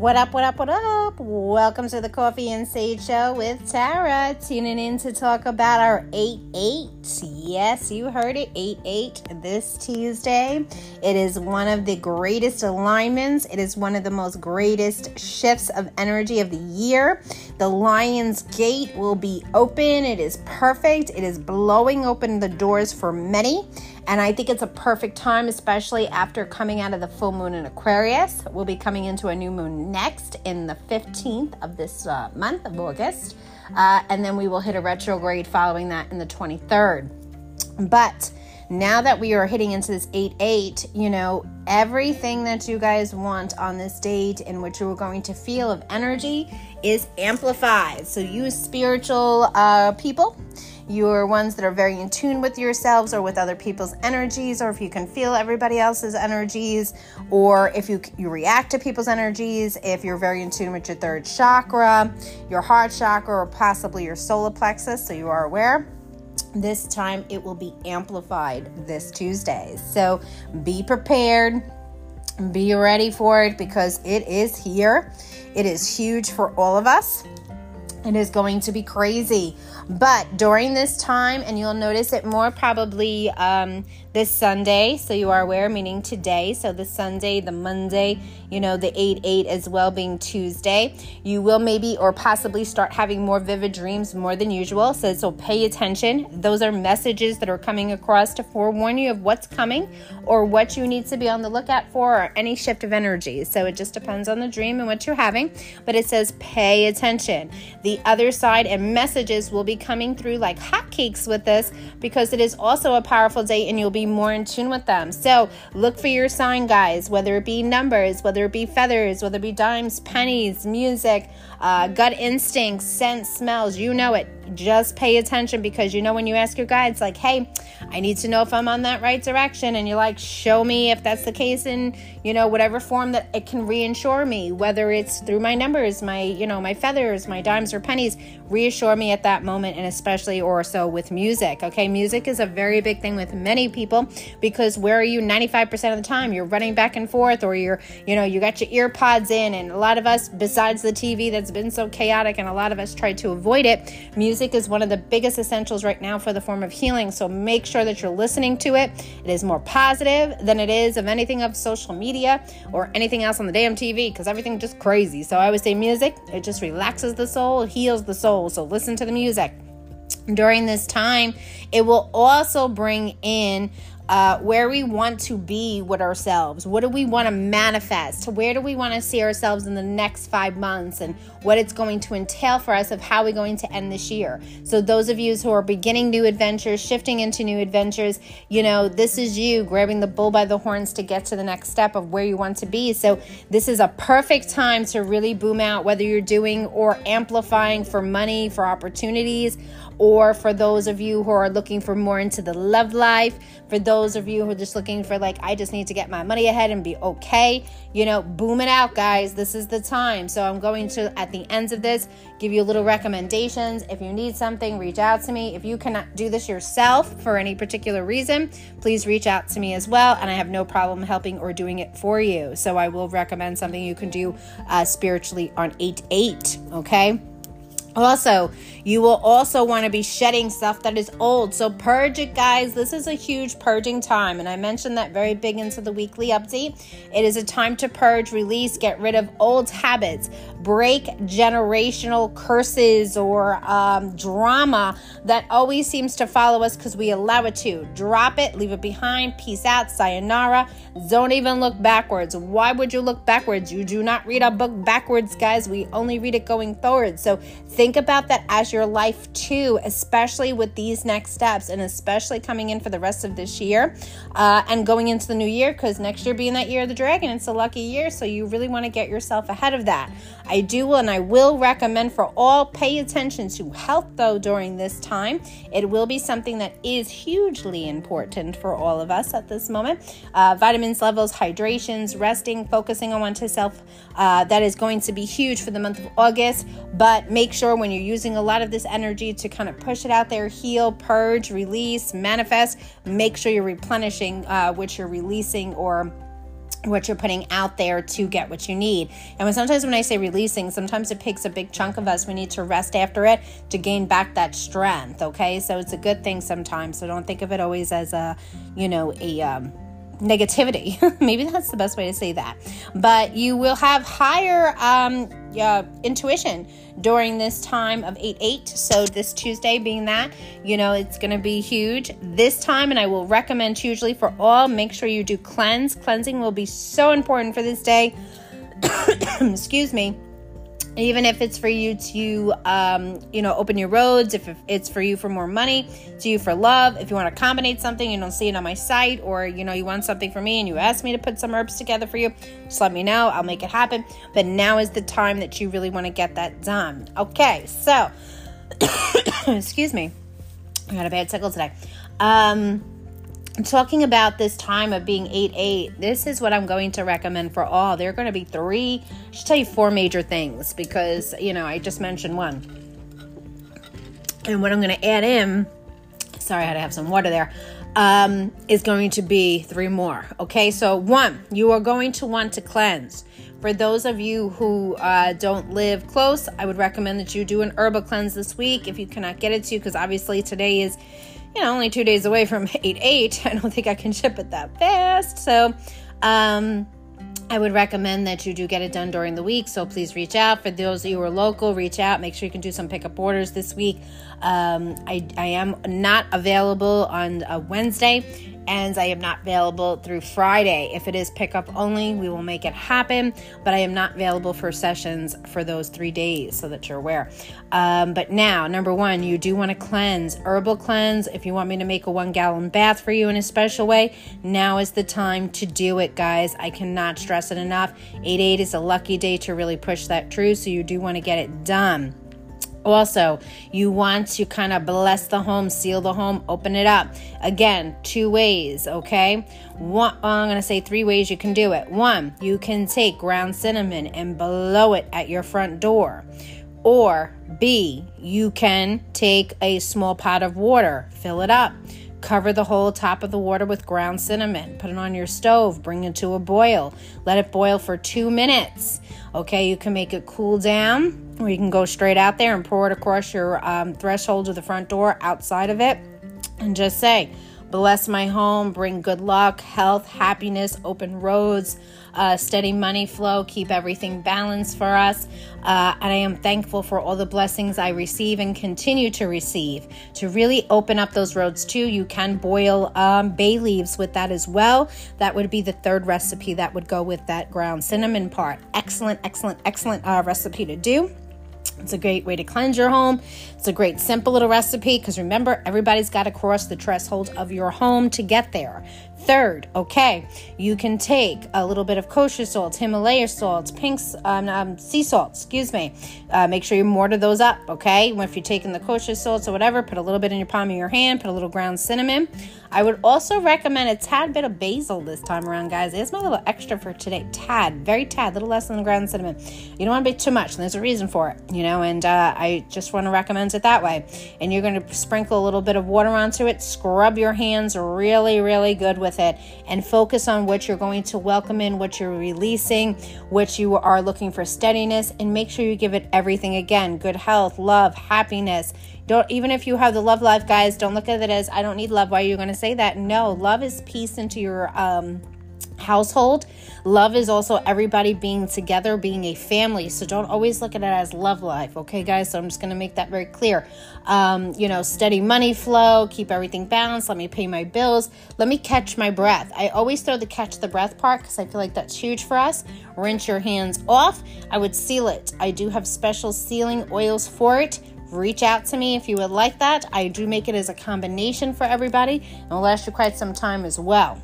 What up, what up, what up? Welcome to the Coffee and Sage Show with Tara. Tuning in to talk about our 8 8. Yes, you heard it, 8 8 this Tuesday. It is one of the greatest alignments. It is one of the most greatest shifts of energy of the year. The Lion's Gate will be open. It is perfect. It is blowing open the doors for many. And I think it's a perfect time, especially after coming out of the full moon in Aquarius. We'll be coming into a new moon next in the 15th of this uh, month of August. Uh, and then we will hit a retrograde following that in the 23rd. But now that we are hitting into this 8 8, you know, everything that you guys want on this date in which you're going to feel of energy is amplified. So, you spiritual uh, people, you're ones that are very in tune with yourselves or with other people's energies, or if you can feel everybody else's energies, or if you, you react to people's energies, if you're very in tune with your third chakra, your heart chakra, or possibly your solar plexus, so you are aware this time it will be amplified this Tuesday. So be prepared, be ready for it because it is here. It is huge for all of us. It is going to be crazy. But during this time, and you'll notice it more probably um, this Sunday, so you are aware, meaning today. So the Sunday, the Monday, you know, the 8 8 as well being Tuesday. You will maybe or possibly start having more vivid dreams more than usual. So, so pay attention. Those are messages that are coming across to forewarn you of what's coming or what you need to be on the lookout for or any shift of energy. So it just depends on the dream and what you're having. But it says pay attention. The other side and messages will be coming through like hotcakes with this because it is also a powerful day and you'll be more in tune with them. So look for your sign, guys, whether it be numbers, whether it be feathers, whether it be dimes, pennies, music, uh, gut instincts, scent, smells, you know it just pay attention because you know when you ask your guides like hey i need to know if i'm on that right direction and you're like show me if that's the case in you know whatever form that it can reassure me whether it's through my numbers my you know my feathers my dimes or pennies reassure me at that moment and especially or so with music okay? Music is a very big thing with many people because where are you 95% of the time? You're running back and forth or you're you know you got your ear pods in and a lot of us besides the tv that's been so chaotic and a lot of us try to avoid it music music is one of the biggest essentials right now for the form of healing. So make sure that you're listening to it. It is more positive than it is of anything of social media or anything else on the damn TV because everything just crazy. So I always say music, it just relaxes the soul, heals the soul. So listen to the music during this time. It will also bring in uh, where we want to be with ourselves. What do we want to manifest? Where do we want to see ourselves in the next five months and what it's going to entail for us of how we're going to end this year. So, those of you who are beginning new adventures, shifting into new adventures, you know, this is you grabbing the bull by the horns to get to the next step of where you want to be. So, this is a perfect time to really boom out, whether you're doing or amplifying for money, for opportunities, or for those of you who are looking for more into the love life, for those of you who are just looking for, like, I just need to get my money ahead and be okay, you know, boom it out, guys. This is the time. So I'm going to, at the ends of this, give you a little recommendations. If you need something, reach out to me. If you cannot do this yourself for any particular reason, please reach out to me as well. And I have no problem helping or doing it for you. So I will recommend something you can do uh, spiritually on 8 8. Okay. Also, you will also want to be shedding stuff that is old. So, purge it, guys. This is a huge purging time. And I mentioned that very big into the weekly update. It is a time to purge, release, get rid of old habits, break generational curses or um, drama that always seems to follow us because we allow it to. Drop it, leave it behind, peace out, sayonara. Don't even look backwards. Why would you look backwards? You do not read a book backwards, guys. We only read it going forward. So, think about that as your life too, especially with these next steps and especially coming in for the rest of this year uh, and going into the new year because next year being that year of the dragon, it's a lucky year. So you really want to get yourself ahead of that. I do and I will recommend for all pay attention to health though during this time. It will be something that is hugely important for all of us at this moment. Uh, vitamins levels, hydrations, resting, focusing on to self. Uh, that is going to be huge for the month of August. But make sure when you're using a lot of this energy to kind of push it out there, heal, purge, release, manifest, make sure you're replenishing uh, what you're releasing or what you're putting out there to get what you need. And when sometimes when I say releasing, sometimes it takes a big chunk of us. We need to rest after it to gain back that strength. Okay, so it's a good thing sometimes. So don't think of it always as a, you know, a um, negativity. Maybe that's the best way to say that. But you will have higher um, uh, intuition during this time of 8 8. So, this Tuesday being that, you know, it's going to be huge this time. And I will recommend hugely for all, make sure you do cleanse. Cleansing will be so important for this day. Excuse me even if it's for you to um, you know open your roads if it's for you for more money to you for love if you want to combine something you don't see it on my site or you know you want something for me and you ask me to put some herbs together for you just let me know i'll make it happen. But now is the time that you really want to get that done. Okay so excuse me i got a bad tickle today. Um talking about this time of being 8 8, this is what I'm going to recommend for all. There are going to be three, I should tell you four major things because, you know, I just mentioned one. And what I'm going to add in, sorry, I had to have some water there, um, is going to be three more. Okay, so one, you are going to want to cleanse. For those of you who uh, don't live close, I would recommend that you do an herbal cleanse this week if you cannot get it to, you because obviously today is you know, only two days away from 8 8. I don't think I can ship it that fast. So, um, I would recommend that you do get it done during the week. So please reach out. For those of you who are local, reach out. Make sure you can do some pickup orders this week. Um, I, I am not available on a Wednesday and I am not available through Friday. If it is pickup only, we will make it happen, but I am not available for sessions for those three days so that you're aware. Um, but now, number one, you do want to cleanse, herbal cleanse. If you want me to make a one gallon bath for you in a special way, now is the time to do it, guys. I cannot stress it enough. 8 8 is a lucky day to really push that through, so you do want to get it done. Also, you want to kind of bless the home, seal the home, open it up. Again, two ways, okay? One, I'm going to say three ways you can do it. One, you can take ground cinnamon and blow it at your front door. Or B, you can take a small pot of water, fill it up, cover the whole top of the water with ground cinnamon, put it on your stove, bring it to a boil, let it boil for two minutes. Okay, you can make it cool down, or you can go straight out there and pour it across your um, threshold of the front door outside of it, and just say, Bless my home, bring good luck, health, happiness, open roads, uh, steady money flow, keep everything balanced for us. Uh, and I am thankful for all the blessings I receive and continue to receive. To really open up those roads too, you can boil um, bay leaves with that as well. That would be the third recipe that would go with that ground cinnamon part. Excellent, excellent, excellent uh, recipe to do. It's a great way to cleanse your home. It's a great simple little recipe because remember, everybody's got to cross the threshold of your home to get there. Third, okay, you can take a little bit of kosher salt, Himalaya salt, pink um, um, sea salt, excuse me. Uh, make sure you mortar those up, okay? If you're taking the kosher salts or whatever, put a little bit in your palm of your hand, put a little ground cinnamon. I would also recommend a tad bit of basil this time around, guys. It's my little extra for today. Tad, very tad, little less than the ground cinnamon. You don't want to be too much, and there's a reason for it, you know, and uh, I just want to recommend it that way. And you're going to sprinkle a little bit of water onto it, scrub your hands really, really good with with it and focus on what you're going to welcome in, what you're releasing, what you are looking for steadiness, and make sure you give it everything again good health, love, happiness. Don't even if you have the love life, guys, don't look at it as I don't need love. Why are you going to say that? No, love is peace into your um household. Love is also everybody being together, being a family. So don't always look at it as love life, okay, guys? So I'm just going to make that very clear. Um, you know, steady money flow, keep everything balanced. Let me pay my bills. Let me catch my breath. I always throw the catch the breath part because I feel like that's huge for us. Rinse your hands off. I would seal it. I do have special sealing oils for it reach out to me if you would like that. I do make it as a combination for everybody and it'll last you quite some time as well.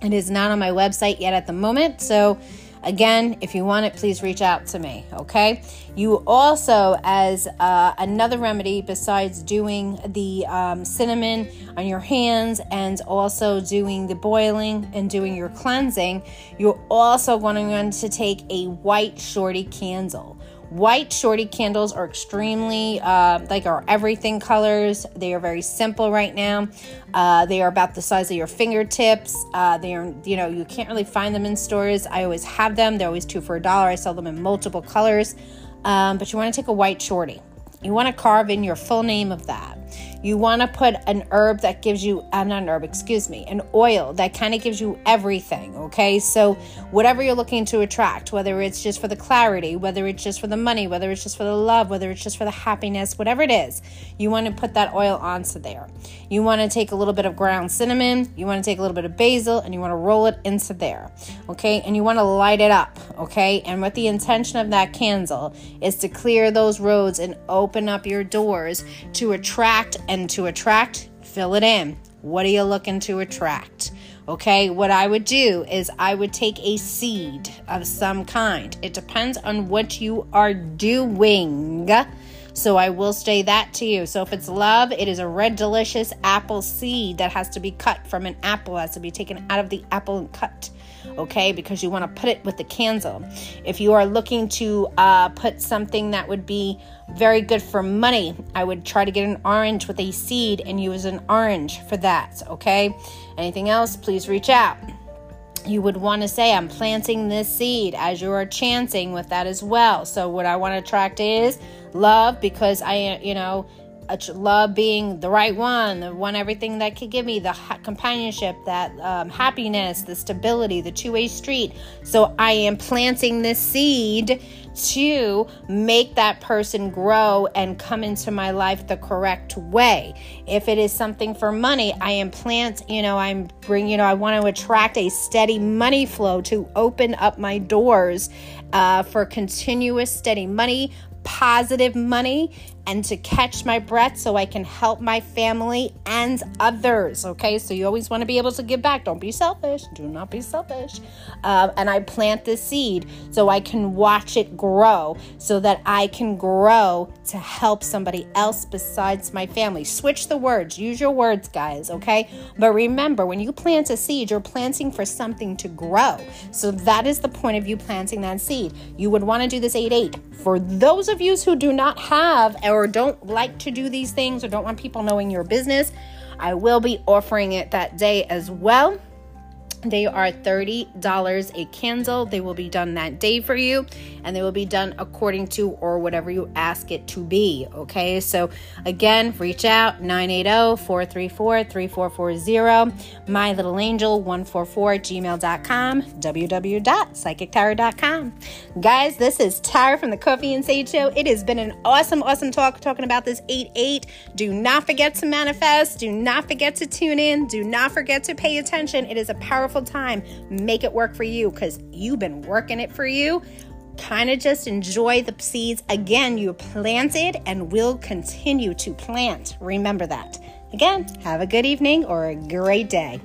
It is not on my website yet at the moment. So, again, if you want it, please reach out to me. Okay. You also, as uh, another remedy, besides doing the um, cinnamon on your hands and also doing the boiling and doing your cleansing, you're also going to take a white shorty candle. White shorty candles are extremely, uh, like our everything colors. They are very simple right now. Uh, they are about the size of your fingertips. Uh, they are, you know, you can't really find them in stores. I always have them. They're always two for a dollar. I sell them in multiple colors. Um, but you want to take a white shorty. You want to carve in your full name of that. You want to put an herb that gives you, I'm not an herb, excuse me, an oil that kind of gives you everything. Okay. So, whatever you're looking to attract, whether it's just for the clarity, whether it's just for the money, whether it's just for the love, whether it's just for the happiness, whatever it is, you want to put that oil onto there. You want to take a little bit of ground cinnamon, you want to take a little bit of basil, and you want to roll it into there. Okay. And you want to light it up. Okay. And what the intention of that candle is to clear those roads and open up your doors to attract and to attract, fill it in. What are you looking to attract? Okay, what I would do is I would take a seed of some kind. It depends on what you are doing. So I will say that to you. So if it's love, it is a red delicious apple seed that has to be cut from an apple, has to be taken out of the apple and cut okay? Because you want to put it with the candle. If you are looking to uh, put something that would be very good for money, I would try to get an orange with a seed and use an orange for that, okay? Anything else, please reach out. You would want to say, I'm planting this seed as you are chanting with that as well. So, what I want to attract is love because I, you know, love being the right one, the one everything that could give me the companionship, that um, happiness, the stability, the two way street. So I am planting this seed to make that person grow and come into my life the correct way. If it is something for money, I am plant, you know, I'm bring, you know, I want to attract a steady money flow to open up my doors uh, for continuous steady money positive money and to catch my breath so I can help my family and others. Okay, so you always want to be able to give back. Don't be selfish. Do not be selfish. Uh, and I plant the seed so I can watch it grow so that I can grow to help somebody else besides my family. Switch the words, use your words, guys. Okay, but remember when you plant a seed, you're planting for something to grow. So that is the point of you planting that seed. You would want to do this 8 8. For those of you who do not have or or don't like to do these things or don't want people knowing your business, I will be offering it that day as well. They are $30 a candle. They will be done that day for you and they will be done according to or whatever you ask it to be. Okay, so again, reach out 980 434 3440, my little angel 144 gmail.com, www.psychictarot.com. Guys, this is Tara from the Coffee and Sage Show. It has been an awesome, awesome talk talking about this 8 8. Do not forget to manifest, do not forget to tune in, do not forget to pay attention. It is a powerful time. Make it work for you because you've been working it for you kind of just enjoy the seeds. Again, you planted and will continue to plant. Remember that. Again, have a good evening or a great day.